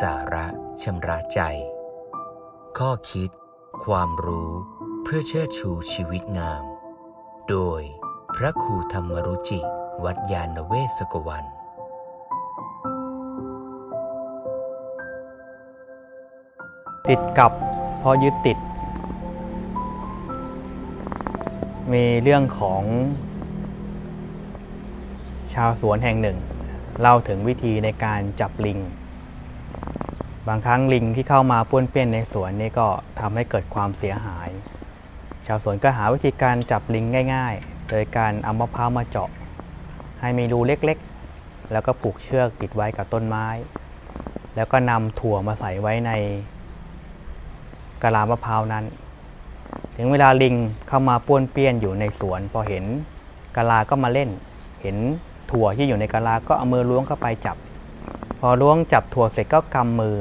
สาระชำระใจ ข้อคิด ความรู้เพื่อเชิดชูชีวิตงาม โดยพระครูธรรมรุจิ วัดยาณเวศกวันติดกับเพราะยึดติด มีเรื่องของ ชาวสวนแห่งหนึ่ง เล่าถึงวิธีในการจับลิง บางครั้งลิงที่เข้ามาป้วนเปี้ยนในสวนนี่ก็ทำให้เกิดความเสียหาย ชาวสวนก็หาวิธีการจับลิงง่าย ๆ โดยการเอามะพร้าวมาเจาะ ให้มีรูเล็กๆ แล้วก็ผูกเชือกติดไว้กับต้นไม้ แล้วก็นำถั่วมาใส่ไว้ในกะลามะพร้าวนั้น ถึงเวลาลิงเข้ามาป้วนเปี้ยนอยู่ในสวน พอเห็นกะลาก็มาเล่น เห็นถั่วที่อยู่ในกะลาก็เอามือล้วงเข้าไปจับ พอล้วงจับถั่วเสร็จก็กำมือ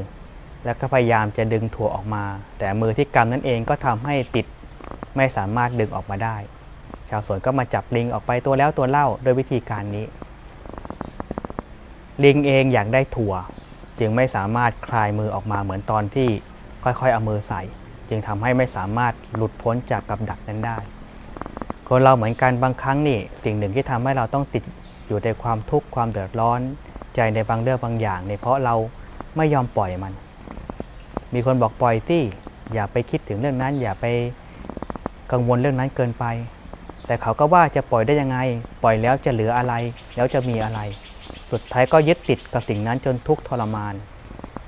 แล้วก็พยายามจะดึงถั่วออกมา แต่มือที่กำนั่นเองก็ทำให้ติดไม่สามารถดึงออกมาได้ ชาวสวนก็มาจับลิงออกไปตัวแล้วตัวเล่าโดยวิธีการนี้ ลิงเองอยากได้ถั่ว จึงไม่สามารถคลายมือออกมาเหมือนตอนที่ค่อยๆเอามือใส่ จึงทำให้ไม่สามารถหลุดพ้นจากกับดักนั้นได้ คนเราเหมือนกันบางครั้งนี่สิ่งหนึ่งที่ทำให้เราต้องติดอยู่ในความทุกข์ความเดือดร้อน ใจในบางเรื่องบางอย่างเนี่ยเพราะเราไม่ยอมปล่อยมัน มีคนบอกปล่อยที่อย่าไปคิดถึงเรื่องนั้น อย่าไปกังวลเรื่องนั้นเกินไป แต่เขาก็ว่าจะปล่อยได้ยังไง ปล่อยแล้วจะเหลืออะไร แล้วจะมีอะไร สุดท้ายก็ยึดติดกับสิ่งนั้นจนทุกข์ทรมาน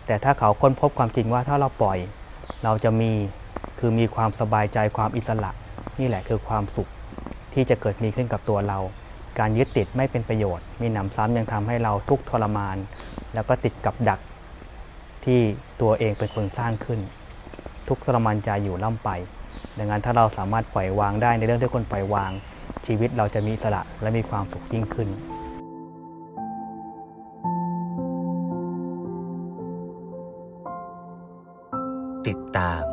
แต่ถ้าเขาค้นพบความจริงว่าถ้าเราปล่อย เราจะมีคือมีความสบายใจความอิสระ นี่แหละคือความสุขที่จะเกิดมีขึ้นกับตัวเรา การยึดติดไม่เป็นประโยชน์ มีหนำซ้ำยังทำให้เราทุกข์ทรมาน แล้วก็ติดกับดักที่ตัวเองเป็นคนสร้างขึ้น ทุกข์ทรมานใจอยู่ล่ำไป ดังนั้นถ้าเราสามารถปล่อยวางได้ในเรื่องที่คนปล่อยวาง ชีวิตเราจะมีอิสระและมีความสุขยิ่งขึ้นติดตาม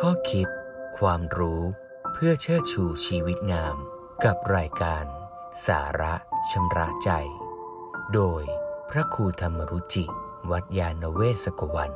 ข้อคิด ความรู้ เพื่อเชิดชูชีวิตงาม กับรายการ สาระชำระใจ โดยพระครูธรรมรุจิ วัดยาณเวศกวัน